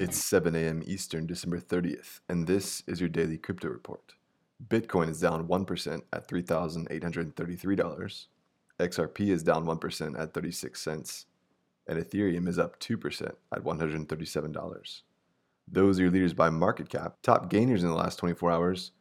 It's 7 a.m. Eastern, December 30th, and this is your daily crypto report. Bitcoin is down 1% at $3,833. XRP is down 1% at 36 cents, and Ethereum is up 2% at $137. Those are your leaders by market cap. Top gainers in the last 24 hours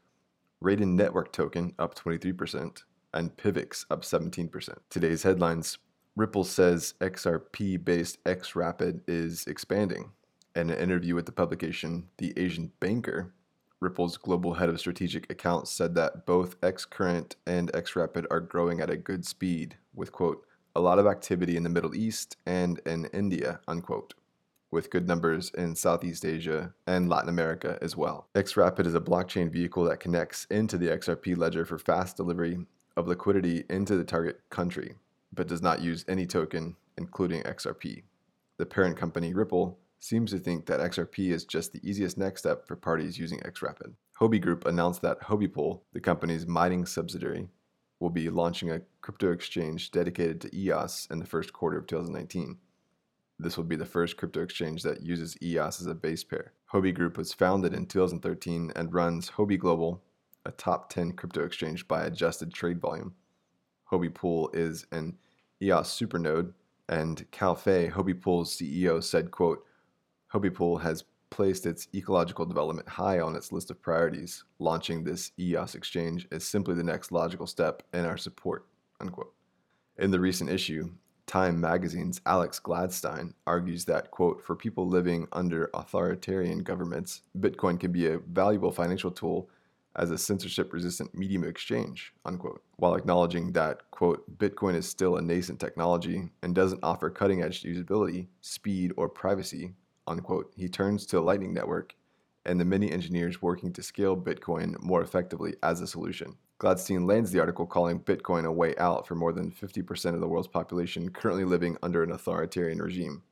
Raiden Network Token up 23%, and Pivx up 17%. Today's headlines Ripple says XRP based XRapid is expanding. In an interview with the publication The Asian Banker, Ripple's global head of strategic accounts said that both Xcurrent and Xrapid are growing at a good speed, with quote, a lot of activity in the Middle East and in India, unquote, with good numbers in Southeast Asia and Latin America as well. Xrapid is a blockchain vehicle that connects into the XRP ledger for fast delivery of liquidity into the target country, but does not use any token, including XRP. The parent company, Ripple, seems to think that XRP is just the easiest next step for parties using XRapid. Huobi Group announced that Huobipool, the company's mining subsidiary, will be launching a crypto exchange dedicated to EOS in the first quarter of 2019. This will be the first crypto exchange that uses EOS as a base pair. Huobi Group was founded in 2013 and runs Huobi Global, a top 10 crypto exchange by adjusted trade volume. Huobipool is an EOS supernode, and Cao Fei, Huobipool's CEO, said, quote, Huobipool has placed its ecological development high on its list of priorities. Launching this EOS exchange is simply the next logical step in our support. Unquote. In the recent issue, Time magazine's Alex Gladstein argues that, quote, for people living under authoritarian governments, Bitcoin can be a valuable financial tool as a censorship resistant medium of exchange, unquote, while acknowledging that, quote, Bitcoin is still a nascent technology and doesn't offer cutting edge usability, speed, or privacy, unquote, he turns to Lightning Network and the many engineers working to scale Bitcoin more effectively as a solution. Gladstein lands the article calling Bitcoin a way out for more than 50% of the world's population currently living under an authoritarian regime.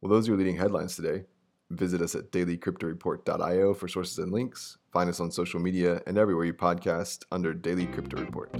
Well, those are your leading headlines today. Visit us at dailycryptoreport.io for sources and links. Find us on social media and everywhere you podcast under Daily Crypto Report.